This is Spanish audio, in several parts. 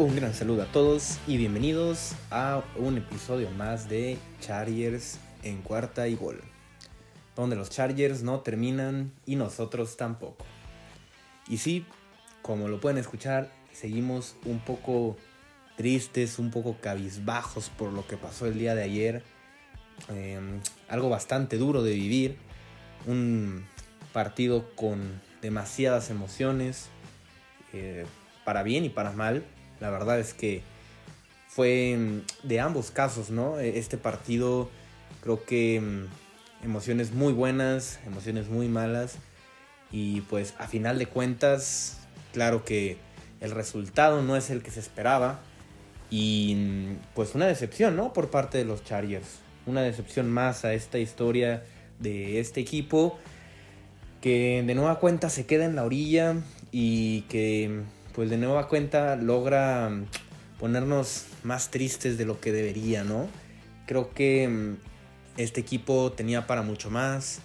Un gran saludo a todos y bienvenidos a un episodio más de Chargers en cuarta y gol, donde los Chargers no terminan y nosotros tampoco. Y sí, como lo pueden escuchar, seguimos un poco tristes, un poco cabizbajos por lo que pasó el día de ayer. Em, algo bastante duro de vivir, un partido con demasiadas emociones, eh, para bien y para mal la verdad es que fue mm, de ambos casos, ¿no? E, este partido creo que mm, emociones muy buenas, emociones muy malas. Y pues a final de cuentas, claro que el resultado no es el que se esperaba. Y mm, pues una decepción, ¿no? Por parte de los Chargers. Una decepción más a esta historia de este equipo que de nueva cuenta se queda en la orilla y que pues de nueva cuenta logra mm, ponernos más tristes de lo que debería, ¿no? Creo que mm, este equipo tenía para mucho más.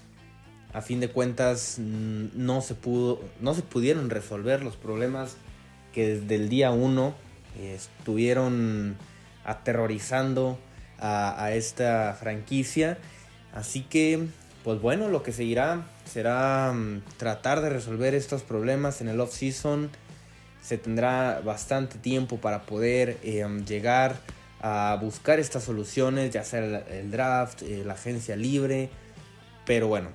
A fin de cuentas mm, no se pudo, no se pudieron resolver los problemas que desde el día uno eh, estuvieron aterrorizando a, a, esta franquicia. Así que, pues bueno, lo que seguirá será tratar de resolver estos problemas en el off-season se tendrá bastante tiempo para poder em, llegar a buscar estas soluciones, ya sea el, draft, eh, la agencia libre. Pero bueno,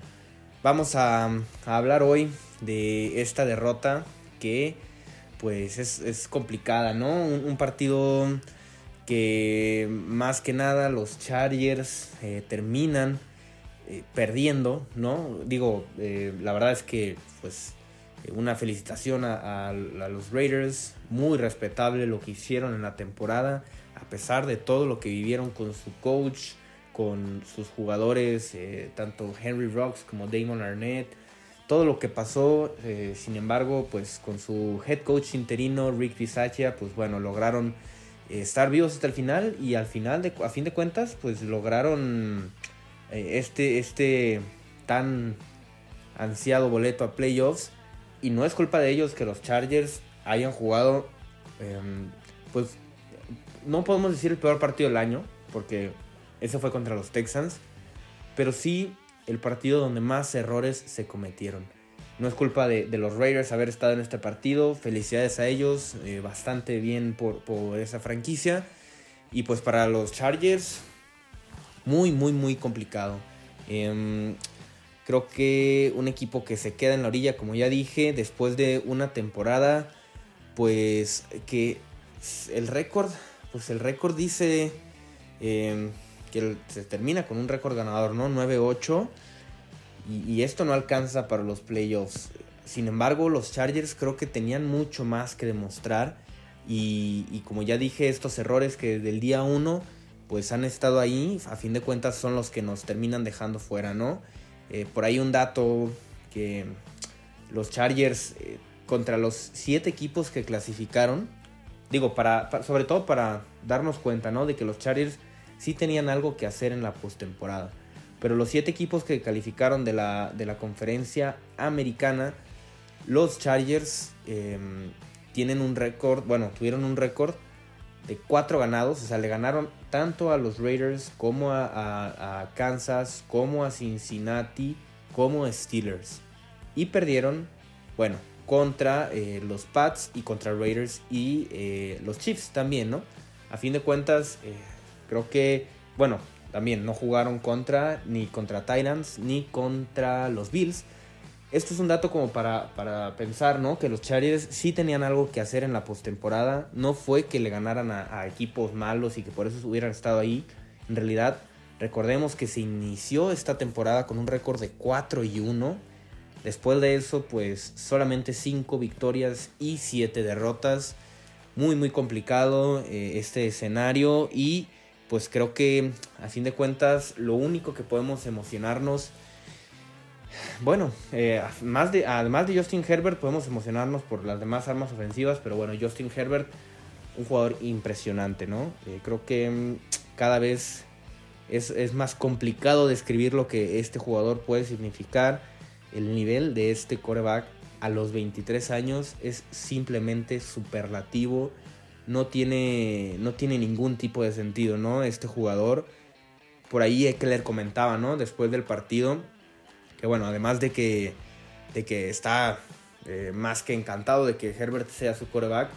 vamos a, hablar hoy de esta derrota que pues es, complicada, ¿no? Un, partido que más que nada los Chargers eh, terminan eh, perdiendo, ¿no? Digo, la verdad es que pues una felicitación a, los Raiders, muy respetable lo que hicieron en la temporada, a pesar de todo lo que vivieron con su coach, con sus jugadores, eh, tanto Henry Rocks como Damon Arnett, todo lo que pasó, eh, sin embargo, pues con su head coach interino Rick Bisaccia, pues bueno, lograron estar vivos hasta el final y al final, a fin de cuentas, pues lograron este, este tan ansiado boleto a playoffs y no es culpa de ellos que los Chargers hayan jugado, em, pues no podemos decir el peor partido del año, porque ese fue contra los Texans, pero sí el partido donde más errores se cometieron. No es culpa de, los Raiders haber estado en este partido, felicidades a ellos, eh, bastante bien por, esa franquicia. Y pues para los Chargers, muy, muy, muy complicado. Em, Creo que un equipo que se queda en la orilla, como ya dije, después de una temporada, pues que el récord, pues el récord dice em, que se termina con un récord ganador, ¿no? 9-8. Y, esto no alcanza para los playoffs. Sin embargo, los Chargers creo que tenían mucho más que demostrar. Y, como ya dije, estos errores que desde el día 1 pues han estado ahí, a fin de cuentas son los que nos terminan dejando fuera, ¿no? Eh, por ahí un dato que los Chargers eh, contra los siete equipos que clasificaron, digo, para, sobre todo para darnos cuenta, ¿no? De que los Chargers sí tenían algo que hacer en la postemporada. Pero los siete equipos que calificaron de la, de la conferencia americana, los Chargers em, tienen un récord, bueno, tuvieron un récord de cuatro ganados, o sea, le ganaron tanto a los Raiders como a, Kansas, como a Cincinnati, como a Steelers. Y perdieron, bueno, contra eh, los Pats y contra Raiders y eh, los Chiefs también, ¿no? A fin de cuentas, eh, creo que, bueno, también no jugaron contra ni contra Titans ni contra los Bills. Esto es un dato como para, para pensar, ¿no? Que los Chargers sí tenían algo que hacer en la postemporada. No fue que le ganaran a, equipos malos y que por eso hubieran estado ahí. En realidad, recordemos que se inició esta temporada con un récord de 4 y 1. Después de eso, pues solamente 5 victorias y 7 derrotas. Muy, muy complicado eh, este escenario. Y pues creo que a fin de cuentas, lo único que podemos emocionarnos bueno, eh, más de, además de Justin Herbert, podemos emocionarnos por las demás armas ofensivas, pero bueno, Justin Herbert, un jugador impresionante, ¿no? Eh, creo que mm, cada vez es, más complicado describir lo que este jugador puede significar. El nivel de este coreback a los 23 años es simplemente superlativo. no tiene, no tiene ningún tipo de sentido, ¿no? Este jugador, por ahí Eckler comentaba, ¿no? Después del partido, que bueno, además de que, de que está eh, más que encantado de que Herbert sea su quarterback,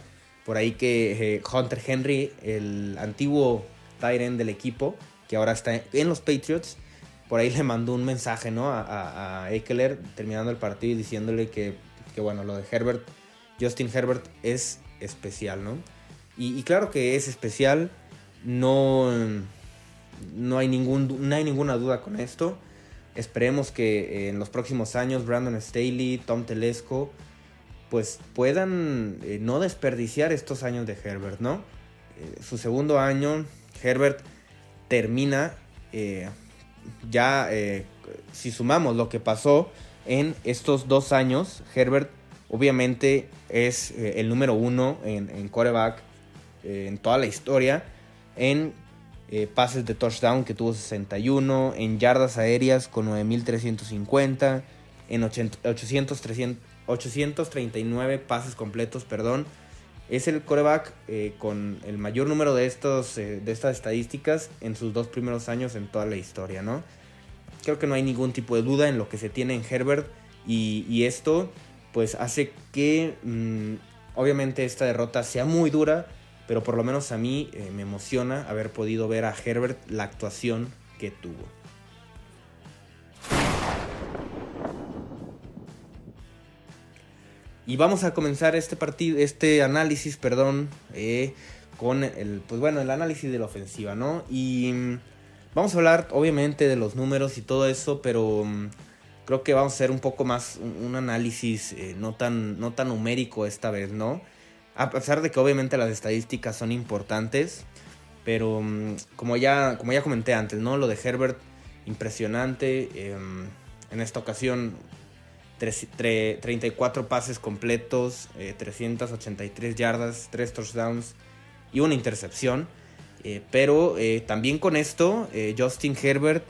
por ahí que eh, Hunter Henry, el antiguo Tyrant del equipo, que ahora está en los Patriots, por ahí le mandó un mensaje, ¿no? A, Eckler terminando el partido y diciéndole que, que, bueno, lo de Herbert, Justin Herbert es especial, ¿no? Y, claro que es especial, no, no, hay ningún, no hay ninguna duda con esto. Esperemos que en los próximos años Brandon Staley, Tom Telesco, pues puedan eh, no desperdiciar estos años de Herbert, ¿no? Eh, su segundo año, Herbert termina eh, ya, si sumamos lo que pasó en estos dos años, Herbert obviamente es el número uno en, en quarterback en toda la historia en eh, pases de touchdown que tuvo 61, en yardas aéreas con 9.350, en 800, 839 pases completos, perdón. Es el coreback eh, con el mayor número de, estos, eh, de estas estadísticas en sus dos primeros años en toda la historia, ¿no? Creo que no hay ningún tipo de duda en lo que se tiene en Herbert y, esto pues hace que mm, obviamente esta derrota sea muy dura, pero por lo menos a mí eh, me emociona haber podido ver a Herbert la actuación que tuvo. Y vamos a comenzar este partido, este análisis, perdón, eh, con el, pues bueno, el análisis de la ofensiva, ¿no? Y mm, vamos a hablar, obviamente, de los números y todo eso, pero mm, creo que vamos a hacer un poco más un, análisis eh, no tan, no tan numérico esta vez, ¿no? A pesar de que obviamente las estadísticas son importantes, pero mm, como ya, como ya comenté antes, ¿no? Lo de Herbert, impresionante. Em, en esta ocasión, 34 pases completos, 383 eh, yardas, 3 touchdowns y una intercepción. Eh, pero eh, también con esto, Justin Herbert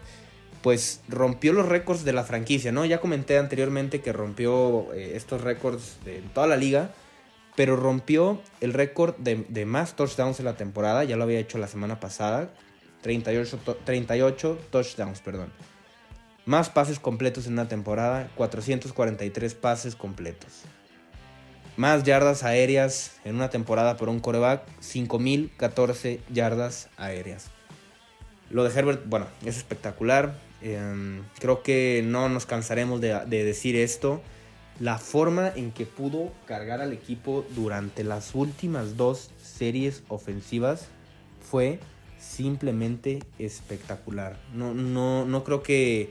pues rompió los récords de la franquicia, ¿no? Ya comenté anteriormente que rompió estos récords de toda la liga pero rompió el récord de, más touchdowns en la temporada, ya lo había hecho la semana pasada, 38, 38 touchdowns, perdón. Más pases completos en una temporada, 443 pases completos. Más yardas aéreas en una temporada por un coreback, 5014 yardas aéreas. Lo de Herbert, bueno, es espectacular. Em, creo que no nos cansaremos de, de decir esto la forma en que pudo cargar al equipo durante las últimas dos series ofensivas fue simplemente espectacular. No, no, no creo que,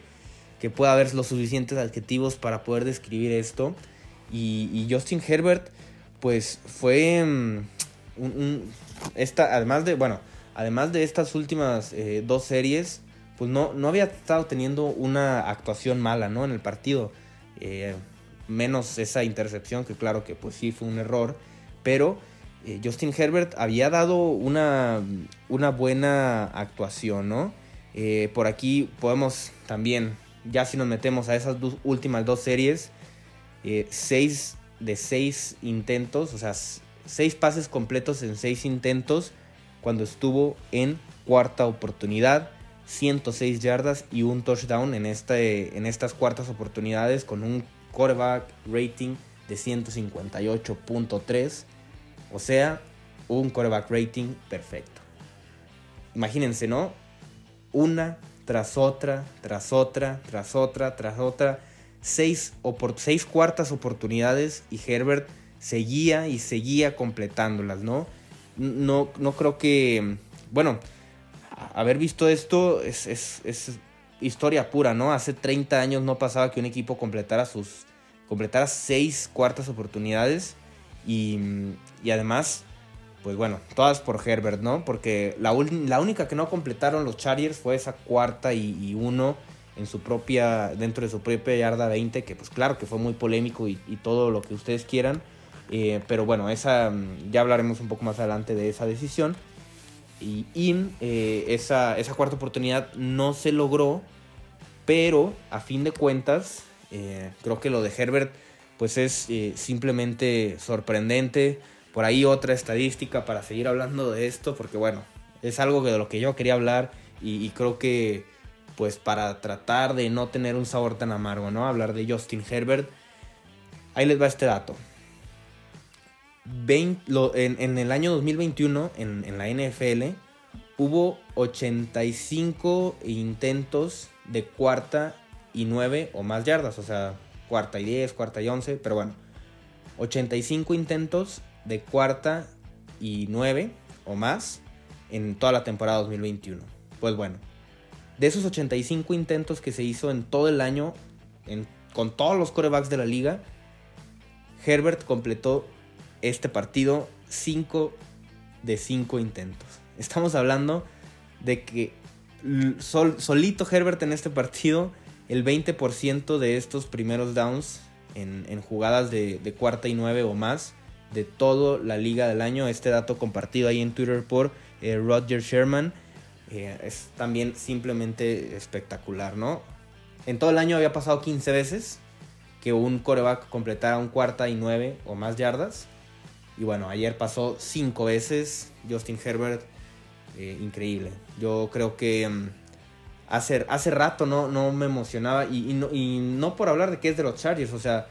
que, pueda haber los suficientes adjetivos para poder describir esto. Y, Justin Herbert, pues fue mm, un, esta, además de, bueno, además de estas últimas eh, dos series, pues no, no había estado teniendo una actuación mala, ¿no? En el partido. Eh, menos esa intercepción, que claro que pues sí fue un error, pero eh, Justin Herbert había dado una, una buena actuación, ¿no? Eh, por aquí podemos también, ya si nos metemos a esas últimas dos series, 6 eh, de 6 intentos, o sea, 6 pases completos en 6 intentos cuando estuvo en cuarta oportunidad. 106 yardas y un touchdown en, este, en estas cuartas oportunidades con un quarterback rating de 158.3. O sea, un quarterback rating perfecto. Imagínense, ¿no? Una tras otra, tras otra, tras otra, tras otra. Seis, seis cuartas oportunidades y Herbert seguía y seguía completándolas, ¿no? No, no creo que... Bueno, haber visto esto es, es, es historia pura, ¿no? Hace 30 años no pasaba que un equipo completara sus completara seis cuartas oportunidades y, además, pues bueno, todas por Herbert, ¿no? Porque la, la, única que no completaron los Chargers fue esa cuarta y, uno en su propia, dentro de su propia yarda 20, que pues claro que fue muy polémico y, todo lo que ustedes quieran. Eh, pero bueno, esa ya hablaremos un poco más adelante de esa decisión. Y, eh, esa, esa cuarta oportunidad no se logró pero a fin de cuentas, eh, creo que lo de Herbert pues es eh, simplemente sorprendente. por ahí otra estadística para seguir hablando de esto, porque bueno, es algo de lo que yo quería hablar y, creo que pues para tratar de no tener un sabor tan amargo, ¿no? Hablar de Justin Herbert. Ahí les va este dato. En, el año 2021, en, en la NFL, hubo 85 intentos de cuarta y 9 o más yardas, o sea, cuarta y 10, cuarta y 11, pero bueno, 85 intentos de cuarta y 9 o más en toda la temporada 2021. Pues bueno, de esos 85 intentos que se hizo en todo el año, con todos los corebacks de la liga, Herbert completó este partido 5 de 5 intentos. Estamos hablando de que solito Herbert en este partido, el 20% de estos primeros downs en, jugadas de, cuarta y nueve o más de toda la liga del año. Este dato compartido ahí en Twitter por eh, Roger Sherman eh, es también simplemente espectacular, ¿no? En todo el año había pasado 15 veces que un coreback completara un cuarta y nueve o más yardas. Y bueno, ayer pasó 5 veces. Justin Herbert eh, increíble. Yo creo que mm, hace, hace rato no, no me emocionaba y, no, y no por hablar de que es de los Chargers, o sea,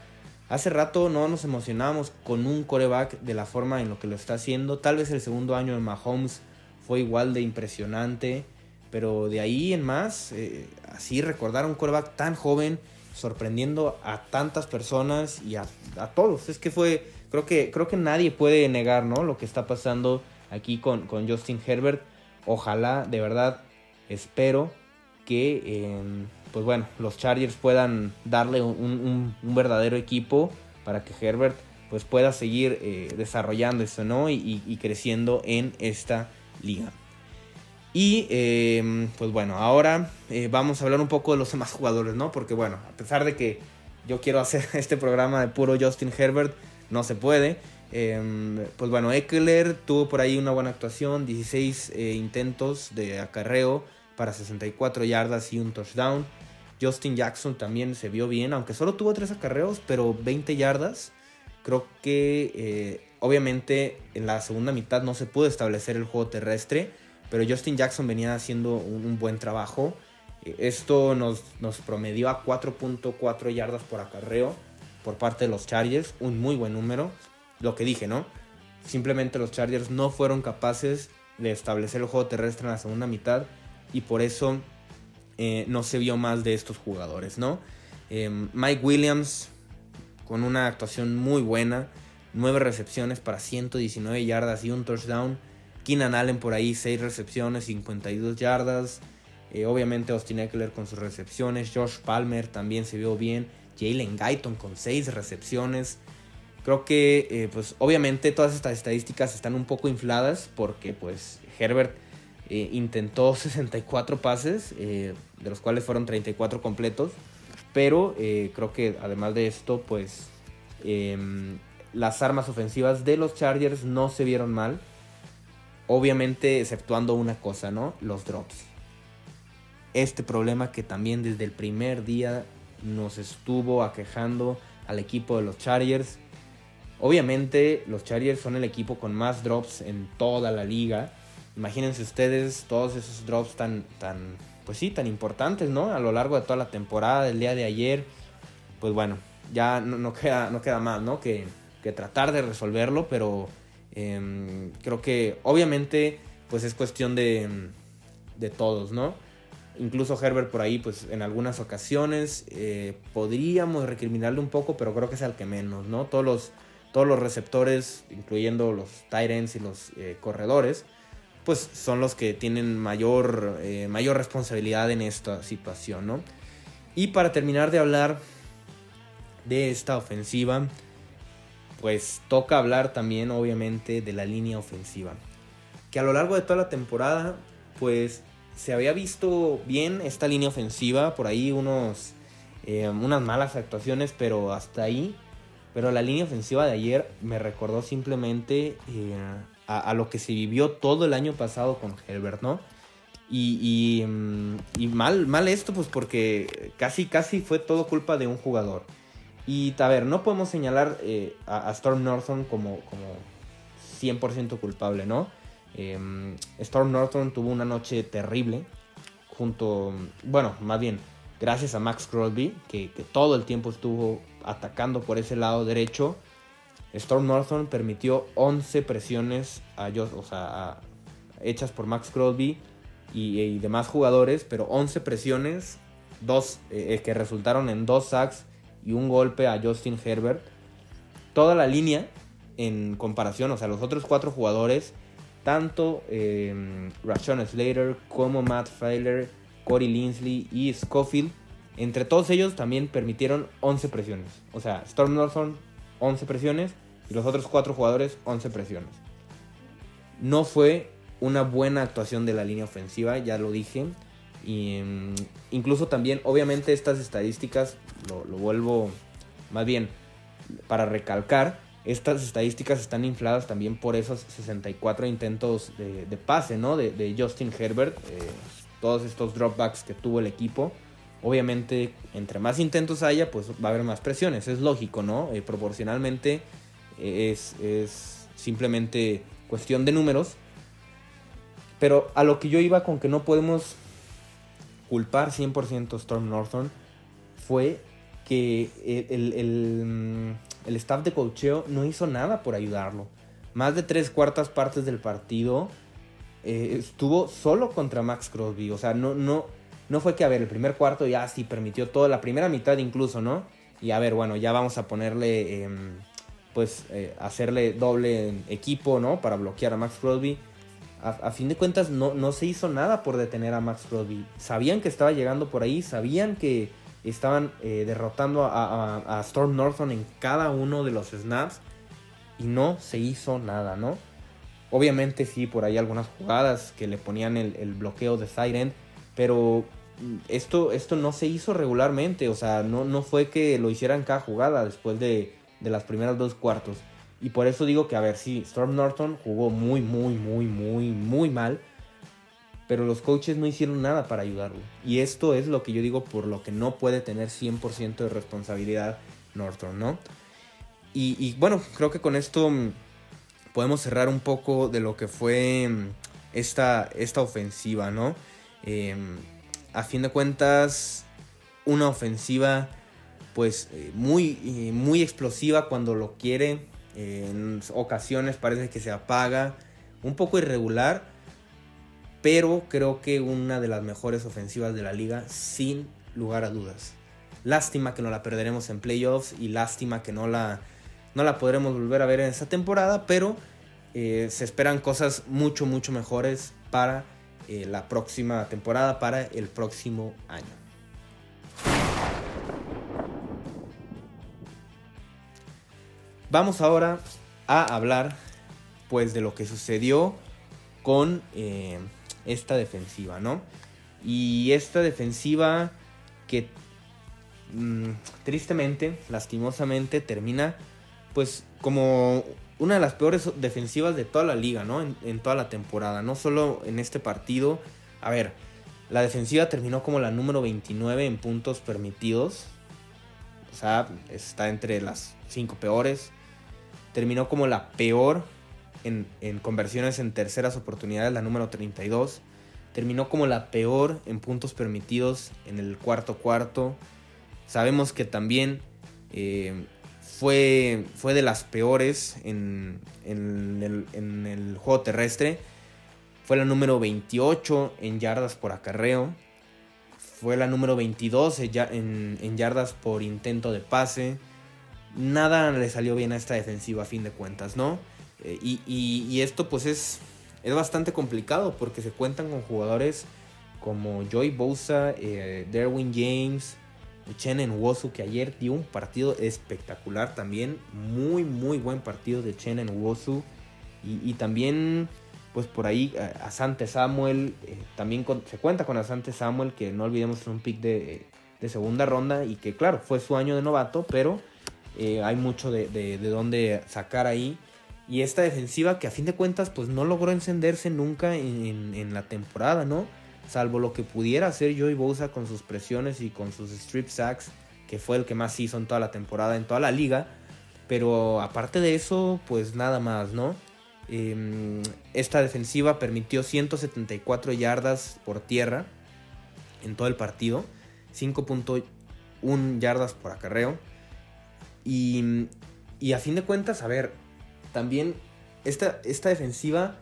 hace rato no nos emocionábamos con un coreback de la forma en lo que lo está haciendo. Tal vez el segundo año de Mahomes fue igual de impresionante, pero de ahí en más, eh, así recordar a un coreback tan joven sorprendiendo a tantas personas y a, a, todos. Es que fue, creo que, creo que nadie puede negar, ¿no? Lo que está pasando aquí con, con Justin Herbert ojalá, de verdad, espero que, em, pues bueno, los Chargers puedan darle un, verdadero equipo para que Herbert pues pueda seguir eh, desarrollando esto, ¿no? Y, creciendo en esta liga. Y em, pues bueno, ahora eh, vamos a hablar un poco de los demás jugadores, ¿no? Porque bueno, a pesar de que yo quiero hacer este programa de puro Justin Herbert, no se puede. Em, pues bueno, Eckler tuvo por ahí una buena actuación, 16 eh, intentos de acarreo para 64 yardas y un touchdown. Justin Jackson también se vio bien, aunque solo tuvo 3 acarreos, pero 20 yardas. Creo que eh, obviamente en la segunda mitad no se pudo establecer el juego terrestre, pero Justin Jackson venía haciendo un, buen trabajo. Esto nos, nos promedió a 4.4 yardas por acarreo por parte de los Chargers, un muy buen número lo que dije, ¿no? Simplemente los Chargers no fueron capaces de establecer el juego terrestre en la segunda mitad y por eso eh, no se vio más de estos jugadores, ¿no? Em, Mike Williams con una actuación muy buena, nueve recepciones para 119 yardas y un touchdown. Keenan Allen por ahí, 6 recepciones, 52 yardas. Eh, obviamente Austin Eckler con sus recepciones. Josh Palmer también se vio bien. Jalen Guyton con 6 recepciones. Creo que, eh, pues obviamente todas estas estadísticas están un poco infladas porque pues Herbert eh, intentó 64 pases, eh, de los cuales fueron 34 completos, pero creo que además de esto, pues em, las armas ofensivas de los Chargers no se vieron mal, obviamente exceptuando una cosa, ¿no? Los drops. Este problema que también desde el primer día nos estuvo aquejando al equipo de los Chargers Obviamente los Chargers son el equipo con más drops en toda la liga. Imagínense ustedes todos esos drops tan, tan, pues sí, tan importantes, ¿no? A lo largo de toda la temporada, del día de ayer. Pues bueno, ya no, queda, no queda más, ¿no? Que, tratar de resolverlo, pero em, creo que obviamente pues es cuestión de, de todos, ¿no? Incluso Herbert por ahí, pues en algunas ocasiones eh, podríamos recriminarle un poco, pero creo que es al que menos, ¿no? Todos los todos los receptores, incluyendo los tight y los eh, corredores, pues son los que tienen mayor, eh, mayor responsabilidad en esta situación, ¿no? Y para terminar de hablar de esta ofensiva, pues toca hablar también obviamente de la línea ofensiva. Que a lo largo de toda la temporada, pues se había visto bien esta línea ofensiva, por ahí unos, eh, unas malas actuaciones, pero hasta ahí pero la línea ofensiva de ayer me recordó simplemente eh, a, lo que se vivió todo el año pasado con Herbert, ¿no? Y, mm, y, mal, mal esto, pues porque casi, casi fue todo culpa de un jugador. Y a ver, no podemos señalar eh, a, Storm Norton como, como 100% culpable, ¿no? Em, Storm Norton tuvo una noche terrible, junto, bueno, más bien, gracias a Max Crosby, que, todo el tiempo estuvo atacando por ese lado derecho. Storm Norton permitió 11 presiones a, o sea, hechas por Max Crosby y, demás jugadores, pero 11 presiones, dos, eh, que resultaron en dos sacks y un golpe a Justin Herbert. Toda la línea en comparación, o sea, los otros cuatro jugadores, tanto eh, Rashawn Slater como Matt Feiler, Corey Linsley y Schofield, entre todos ellos también permitieron 11 presiones. O sea, Storm Norton 11 presiones y los otros cuatro jugadores 11 presiones. No fue una buena actuación de la línea ofensiva, ya lo dije. Y, mm, incluso también, obviamente estas estadísticas, lo vuelvo más bien para recalcar, estas estadísticas están infladas también por esos 64 intentos de, pase, ¿no? De, Justin Herbert, eh, todos estos dropbacks que tuvo el equipo. Obviamente, entre más intentos haya, pues va a haber más presiones, es lógico, ¿no? Eh, proporcionalmente eh, es, es simplemente cuestión de números. Pero a lo que yo iba con que no podemos culpar 100% a Storm Norton fue que el, mm, el, staff de cocheo no hizo nada por ayudarlo. Más de tres cuartas partes del partido eh, estuvo solo contra Max Crosby. O sea, no, no, no fue que, a ver, el primer cuarto ya sí permitió toda la primera mitad incluso, ¿no? Y a ver, bueno, ya vamos a ponerle, em, pues, eh, hacerle doble equipo, ¿no? Para bloquear a Max Crosby. A, fin de cuentas, no, no se hizo nada por detener a Max Crosby. Sabían que estaba llegando por ahí, sabían que estaban eh, derrotando a, Storm Norton en cada uno de los snaps y no se hizo nada, ¿no? Obviamente sí, por ahí algunas jugadas que le ponían el, bloqueo de Siren, pero mm, esto, esto no se hizo regularmente, o sea, no, no fue que lo hicieran cada jugada después de, de las primeras dos cuartos. Y por eso digo que, a ver, sí, Storm Norton jugó muy, muy, muy, muy, muy mal pero los coaches no hicieron nada para ayudarlo. Y esto es lo que yo digo por lo que no puede tener 100% de responsabilidad Norton, ¿no? Y, bueno, creo que con esto mm, podemos cerrar un poco de lo que fue mm, esta, esta ofensiva, ¿no? Em, a fin de cuentas, una ofensiva pues eh, muy, eh, muy explosiva cuando lo quiere. en ocasiones parece que se apaga. Un poco irregular pero creo que una de las mejores ofensivas de la liga, sin lugar a dudas. Lástima que no la perderemos en playoffs y lástima que no la, no la podremos volver a ver en esta temporada, pero eh, se esperan cosas mucho, mucho mejores para eh, la próxima temporada, para el próximo año. Vamos ahora a hablar pues de lo que sucedió con eh, esta defensiva, ¿no? Y esta defensiva que mm, tristemente, lastimosamente, termina pues como una de las peores defensivas de toda la liga, ¿no? En, toda la temporada, no solo en este partido. A ver, la defensiva terminó como la número 29 en puntos permitidos. O sea, está entre las 5 peores. Terminó como la peor en, conversiones en terceras oportunidades, la número 32. Terminó como la peor en puntos permitidos en el cuarto cuarto. Sabemos que también eh, fue, fue de las peores en, el, en, el, juego terrestre. Fue la número 28 en yardas por acarreo. Fue la número 22 en, en yardas por intento de pase. Nada le salió bien a esta defensiva a fin de cuentas, ¿no? Eh, y, esto pues es, es bastante complicado porque se cuentan con jugadores como Joy Bosa, eh, Derwin James, Chen Wosu, que ayer dio un partido espectacular también. Muy, muy buen partido de Chen Wosu. Y, y también, pues por ahí, eh, Asante Samuel. también se cuenta con Asante Samuel, que no olvidemos es un pick de, segunda ronda. Y que, claro, fue su año de novato, pero hay mucho de, de, de dónde sacar ahí. Y esta defensiva que a fin de cuentas pues no logró encenderse nunca en, la temporada, ¿no? Salvo lo que pudiera hacer Joey Bosa con sus presiones y con sus strip sacks, que fue el que más hizo en toda la temporada, en toda la liga. Pero aparte de eso, pues nada más, ¿no? Em, esta defensiva permitió 174 yardas por tierra en todo el partido, 5.1 yardas por acarreo. Y, y, a fin de cuentas, a ver, también esta, esta defensiva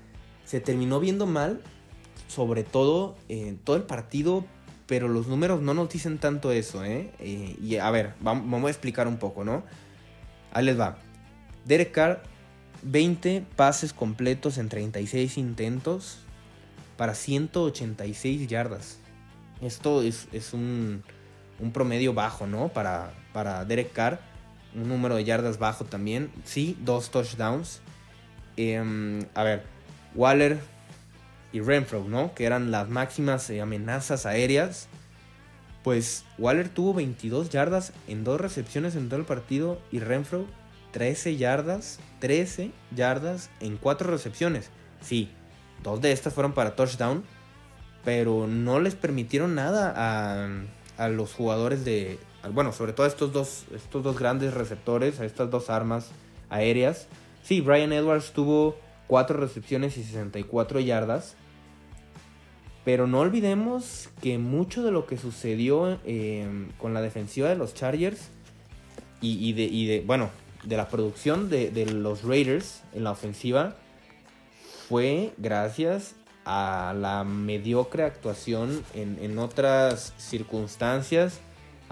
se terminó viendo mal, sobre todo en todo el partido, pero los números no nos dicen tanto eso, ¿eh? eh y a ver, vamos, vamos, a explicar un poco, ¿no? Ahí les va. Derek Carr 20 pases completos en 36 intentos para 186 yardas. Esto es, un, promedio bajo, ¿no? Para, para Derek Carr. Un número de yardas bajo también. Sí, dos touchdowns. Em, a ver, Waller y Renfro, ¿no? Que eran las máximas eh, amenazas aéreas. Pues Waller tuvo 22 yardas en dos recepciones en todo el partido y Renfro 13 yardas, 13 yardas en 4 recepciones. Sí, dos de estas fueron para touchdown, pero no les permitieron nada a, los jugadores de, bueno, sobre todo estos dos, estos dos grandes receptores, a estas dos armas aéreas. Sí, Brian Edwards tuvo 4 recepciones y 64 yardas. Pero no olvidemos que mucho de lo que sucedió eh, con la defensiva de los Chargers y, de, y de, bueno, de la producción de, los Raiders en la ofensiva fue gracias a la mediocre actuación en, otras circunstancias.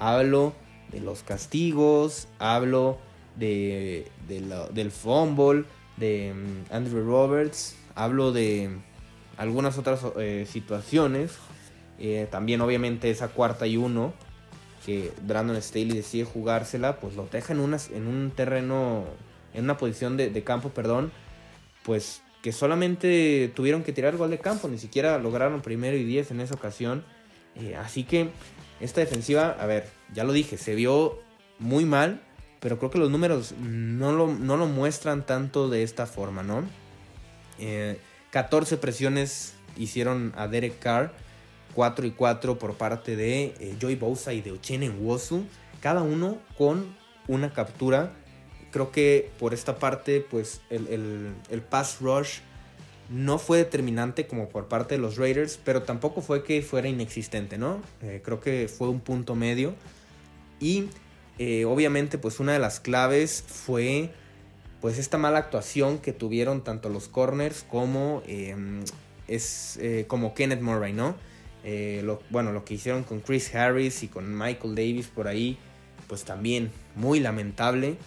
Hablo de los castigos, hablo de, del fumble de mm, Andrew Roberts, hablo de algunas otras eh, situaciones. Eh, también obviamente esa cuarta y uno que Brandon Staley decide jugársela, pues lo deja en, en un terreno, en una posición de, campo, perdón, pues que solamente tuvieron que tirar gol de campo, ni siquiera lograron primero y diez en esa ocasión. Eh, así que esta defensiva, a ver, ya lo dije, se vio muy mal, pero creo que los números no lo, no lo muestran tanto de esta forma, ¿no? 14 eh, presiones hicieron a Derek Carr 4 y 4 por parte de eh, Joy Bosa y de Uchene Wosu, cada uno con una captura. Creo que por esta parte, pues el, pass rush no fue determinante como por parte de los Raiders, pero tampoco fue que fuera inexistente, ¿no? Eh, creo que fue un punto medio. Y eh, obviamente, pues una de las claves fue pues esta mala actuación que tuvieron tanto los corners como, em, es, como Kenneth Murray, ¿no? Eh, bueno, lo que hicieron con Chris Harris y con Michael Davis por ahí, pues también muy lamentable.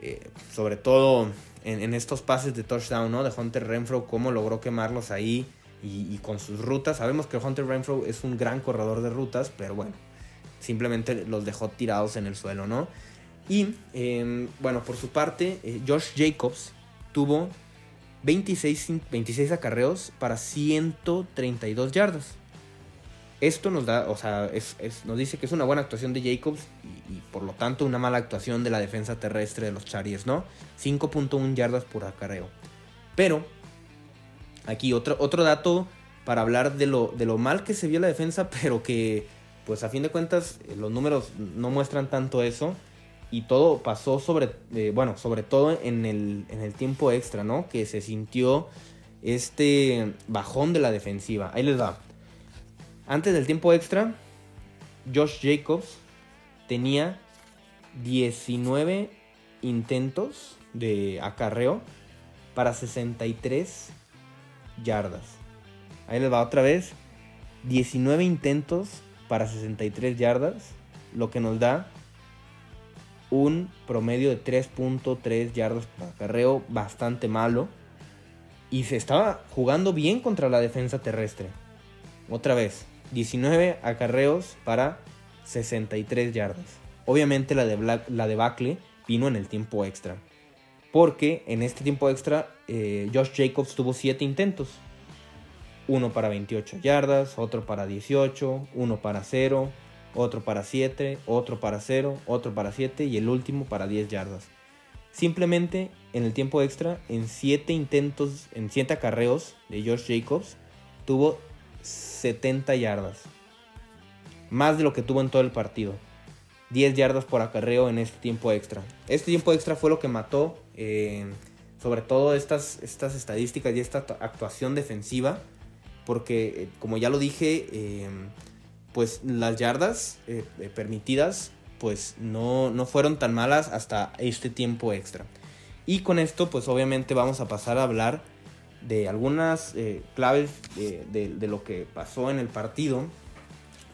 Eh, sobre todo en, estos pases de touchdown, ¿no? De Hunter Renfro, cómo logró quemarlos ahí y, con sus rutas. Sabemos que Hunter Renfro es un gran corredor de rutas, pero bueno, simplemente los dejó tirados en el suelo, ¿no? Y em, bueno, por su parte, eh, Josh Jacobs tuvo 26, 26 acarreos para 132 yardas. Esto nos da, o sea, nos dice que es una buena actuación de Jacobs y, por lo tanto una mala actuación de la defensa terrestre de los Chargers, ¿no? 5.1 yardas por acarreo. Pero, aquí otro, otro dato para hablar de lo, de lo mal que se vio la defensa, pero que, pues a fin de cuentas, eh, los números no muestran tanto eso. Y todo pasó sobre, eh, bueno, sobre todo en el, en el tiempo extra, ¿no? Que se sintió este bajón de la defensiva. Ahí les va. Antes del tiempo extra, Josh Jacobs tenía 19 intentos de acarreo para 63 yardas. Ahí les va otra vez. 19 intentos para 63 yardas, lo que nos da un promedio de 3.3 yardas por acarreo, bastante malo. Y se estaba jugando bien contra la defensa terrestre. Otra vez, 19 acarreos para 63 yardas. Obviamente la, de la debacle vino en el tiempo extra. Porque en este tiempo extra eh, Josh Jacobs tuvo 7 intentos. Uno para 28 yardas, otro para 18, uno para 0, otro para 7, otro para 0, otro para 7 y el último para 10 yardas. Simplemente en el tiempo extra, en 7 intentos, en 7 acarreos de Josh Jacobs, tuvo 70 yardas. Más de lo que tuvo en todo el partido. 10 yardas por acarreo en este tiempo extra. Este tiempo extra fue lo que mató. Eh, sobre todo estas, estas estadísticas y esta actuación defensiva, porque eh, como ya lo dije, eh, pues las yardas permitidas pues no, no fueron tan malas hasta este tiempo extra. Y con esto pues obviamente vamos a pasar a hablar de algunas claves de, de, lo que pasó en el partido,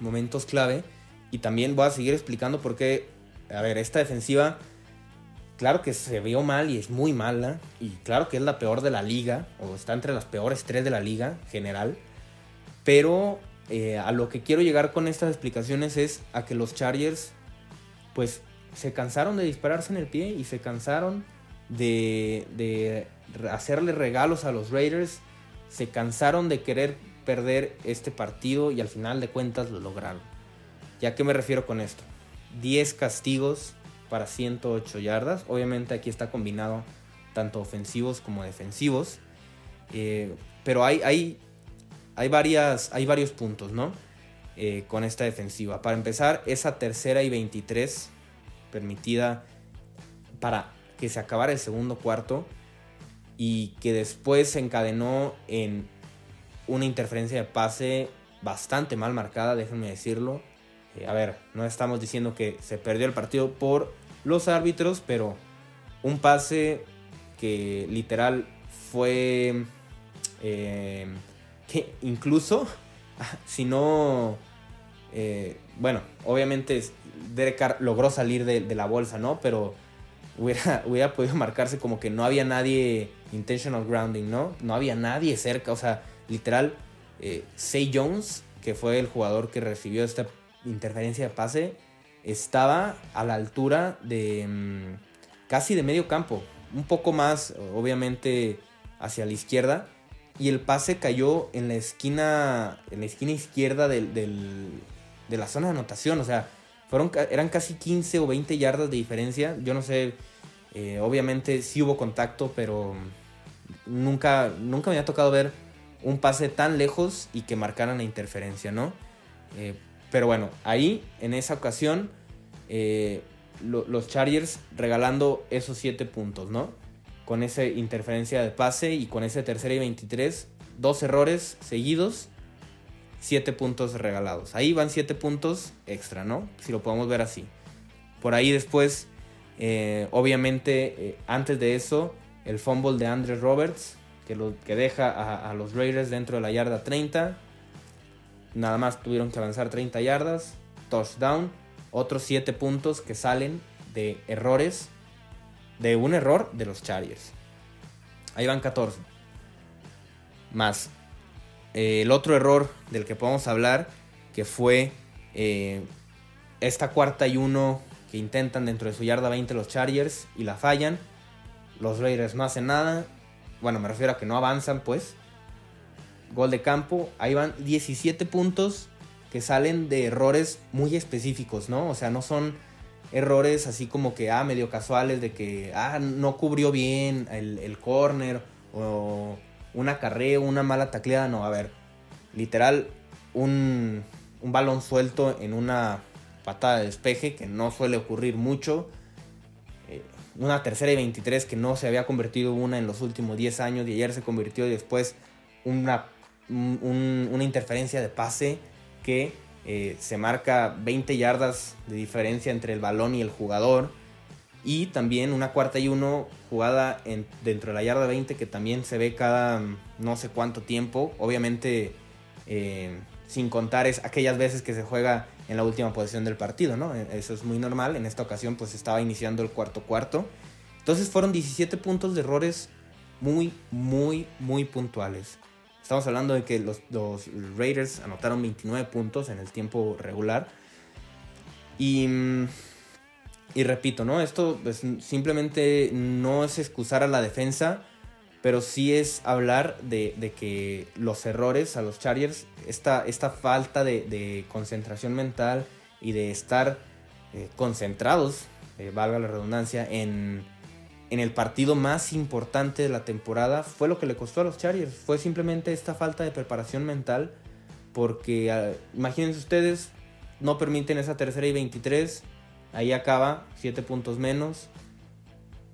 momentos clave, y también voy a seguir explicando por qué, a ver, esta defensiva claro que se vio mal y es muy mala. Y claro que es la peor de la liga. O está entre las peores tres de la liga general. Pero eh, a lo que quiero llegar con estas explicaciones es a que los Chargers pues se cansaron de dispararse en el pie y se cansaron de, de hacerle regalos a los Raiders. Se cansaron de querer perder este partido y al final de cuentas lo lograron. ¿Ya qué me refiero con esto? 10 castigos para 108 yardas. Obviamente aquí está combinado tanto ofensivos como defensivos. Eh, pero hay, hay, hay, varias, hay varios puntos, ¿no? Eh, con esta defensiva. Para empezar, esa tercera y 23 permitida para que se acabara el segundo cuarto y que después se encadenó en una interferencia de pase bastante mal marcada, déjenme decirlo. Eh, a ver, no estamos diciendo que se perdió el partido por los árbitros, pero un pase que literal fue eh, que incluso si no eh, bueno obviamente Derek logró salir de, la bolsa no pero hubiera, hubiera podido marcarse como que no había nadie intentional grounding no no había nadie cerca o sea literal eh, Say Jones que fue el jugador que recibió esta interferencia de pase estaba a la altura de mm, casi de medio campo, un poco más obviamente hacia la izquierda y el pase cayó en la esquina en la esquina izquierda del, de la zona de anotación, o sea, fueron eran casi 15 o 20 yardas de diferencia, yo no sé, eh, obviamente sí hubo contacto, pero nunca nunca me ha tocado ver un pase tan lejos y que marcaran la interferencia, ¿no? Eh, pero bueno, ahí en esa ocasión eh, los Chargers regalando esos 7 puntos, ¿no? Con esa interferencia de pase y con ese tercera y 23, dos errores seguidos, 7 puntos regalados. Ahí van 7 puntos extra, ¿no? Si lo podemos ver así. Por ahí después, eh, obviamente, eh, antes de eso, el fumble de Andre Roberts, que, lo, que deja a, a los Raiders dentro de la yarda 30 Nada más tuvieron que avanzar 30 yardas, touchdown, otros 7 puntos que salen de errores, de un error de los Chargers. Ahí van 14. Más eh, el otro error del que podemos hablar, que fue eh, esta cuarta y uno que intentan dentro de su yarda 20 los Chargers y la fallan. Los Raiders no hacen nada. Bueno, me refiero a que no avanzan, pues gol de campo. Ahí van 17 puntos que salen de errores muy específicos, ¿no? O sea, no son errores así como que, ah, medio casuales de que, ah, no cubrió bien el, el corner o una carrera, una mala tacleada, no, a ver, literal, un, un balón suelto en una patada de despeje que no suele ocurrir mucho. Eh, una tercera y 23 que no se había convertido una en los últimos 10 años y ayer se convirtió después una una interferencia de pase que eh, se marca 20 yardas de diferencia entre el balón y el jugador. Y también una cuarta y uno jugada en, dentro de la yarda 20 que también se ve cada mm, no sé cuánto tiempo. Obviamente eh, sin contar es aquellas veces que se juega en la última posición del partido, ¿no? E, eso es muy normal. En esta ocasión pues estaba iniciando el cuarto cuarto. Entonces fueron 17 puntos de errores muy, muy, muy puntuales. Estamos hablando de que los, Raiders anotaron 29 puntos en el tiempo regular. Y, y repito, ¿no? Esto simplemente no es excusar a la defensa, pero sí es hablar de, que los errores a los Chargers, esta, esta falta de, concentración mental y de estar eh, concentrados, eh, valga la redundancia, en en el partido más importante de la temporada fue lo que le costó a los Chargers. Fue simplemente esta falta de preparación mental. Porque ah, imagínense ustedes, no permiten esa tercera y 23. Ahí acaba, 7 puntos menos.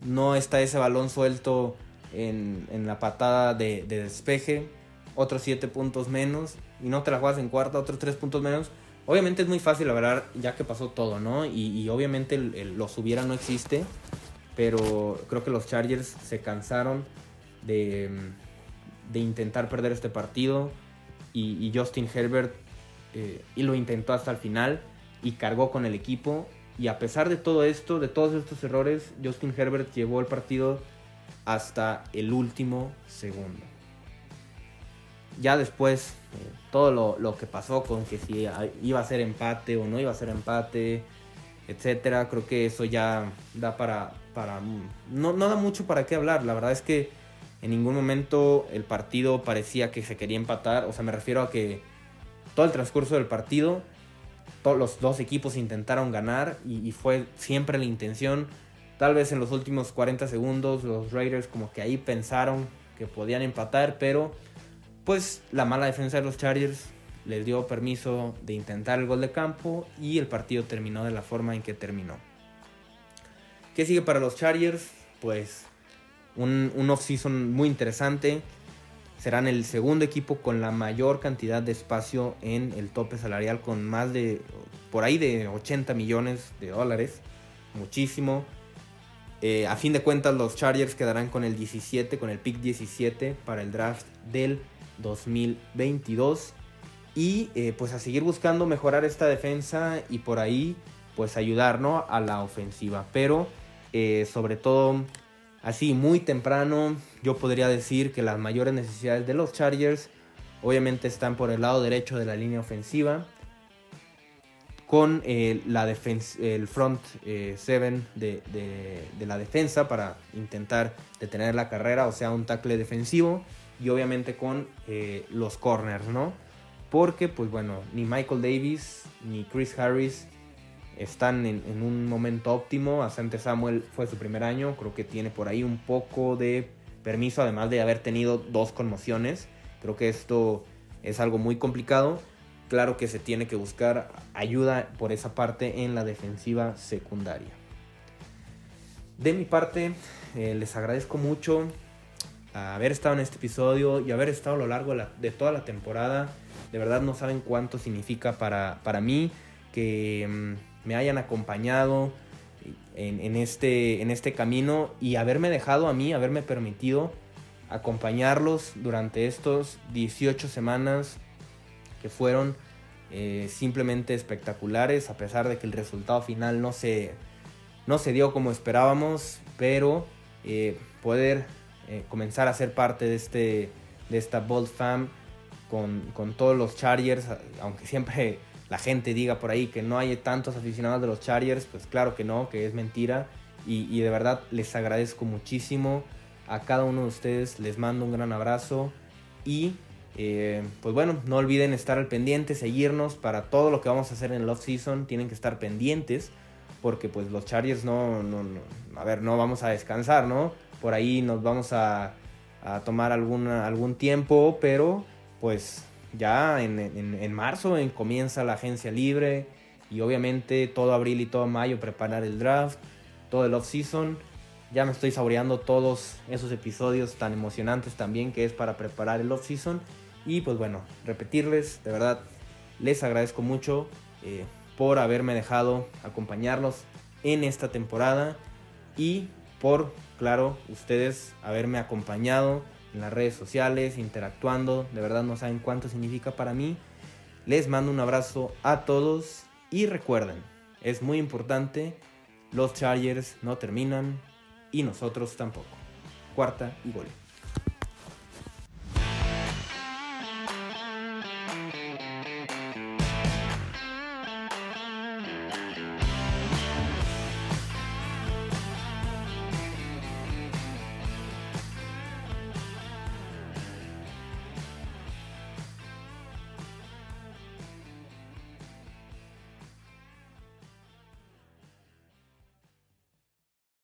No está ese balón suelto en, la patada de, despeje, otros 7 puntos menos, y no te la juegas en cuarta, otros 3 puntos menos. Obviamente es muy fácil hablar ya que pasó todo, ¿no? Y, obviamente los hubiera no existe, pero creo que los Chargers se cansaron de, intentar perder este partido y, Justin Herbert eh, y lo intentó hasta el final y cargó con el equipo y a pesar de todo esto, de todos estos errores, Justin Herbert llevó el partido hasta el último segundo. Ya después, eh, todo lo, que pasó con que si iba a ser empate o no iba a ser empate, etcétera, creo que eso ya da para. para no, no da mucho para qué hablar. La verdad es que en ningún momento el partido parecía que se quería empatar. O sea, me refiero a que todo el transcurso del partido los dos equipos intentaron ganar y, fue siempre la intención. Tal vez en los últimos 40 segundos los Raiders como que ahí pensaron que podían empatar, pero pues la mala defensa de los Chargers les dio permiso de intentar el gol de campo y el partido terminó de la forma en que terminó. ¿Qué sigue para los Chargers? Pues un, un off-season muy interesante serán el segundo equipo con la mayor cantidad de espacio en el tope salarial con más de por ahí de 80 millones de dólares, muchísimo. Eh, a fin de cuentas los Chargers quedarán con el 17, con el pick 17 para el draft del 2022 y eh, pues a seguir buscando mejorar esta defensa y por ahí pues ayudar a la ofensiva, pero eh, sobre todo así muy temprano, yo podría decir que las mayores necesidades de los Chargers obviamente están por el lado derecho de la línea ofensiva con eh, la el front 7 eh, de, la defensa para intentar detener la carrera, o sea, un tackle defensivo y obviamente con eh, los corners, ¿no? Porque, pues bueno, ni Michael Davis ni Chris Harris están en, un momento óptimo. Asante Samuel fue su primer año, creo que tiene por ahí un poco de permiso, además de haber tenido dos conmociones. Creo que esto es algo muy complicado. Claro que se tiene que buscar ayuda por esa parte en la defensiva secundaria. De mi parte, eh, les agradezco mucho haber estado en este episodio y haber estado a lo largo de, toda la temporada. De verdad no saben cuánto significa para, para mí que mm, me hayan acompañado en, este, en este camino y haberme dejado a mí, haberme permitido acompañarlos durante estos 18 semanas que fueron eh, simplemente espectaculares, a pesar de que el resultado final no se, no se dio como esperábamos, pero eh, poder eh, comenzar a ser parte de, este, de esta Bold Fam con, con todos los Chargers, aunque siempre la gente diga por ahí que no hay tantos aficionados de los Chargers, pues claro que no, que es mentira. Y, de verdad les agradezco muchísimo a cada uno de ustedes, les mando un gran abrazo y eh, pues bueno, no olviden estar al pendiente, seguirnos para todo lo que vamos a hacer en el off season, tienen que estar pendientes porque pues los Chargers no, no, a ver, no vamos a descansar, ¿no? Por ahí nos vamos a, a tomar algún tiempo, pero pues ya en, marzo comienza la agencia libre y obviamente todo abril y todo mayo preparar el draft, todo el off-season. Ya me estoy saboreando todos esos episodios tan emocionantes también que es para preparar el off-season. Y pues bueno, repetirles, de verdad, les agradezco mucho eh, por haberme dejado acompañarlos en esta temporada y por, claro, ustedes haberme acompañado en las redes sociales, interactuando. De verdad no saben cuánto significa para mí. Les mando un abrazo a todos y recuerden, es muy importante, los Chargers no terminan y nosotros tampoco. Cuarta y gol.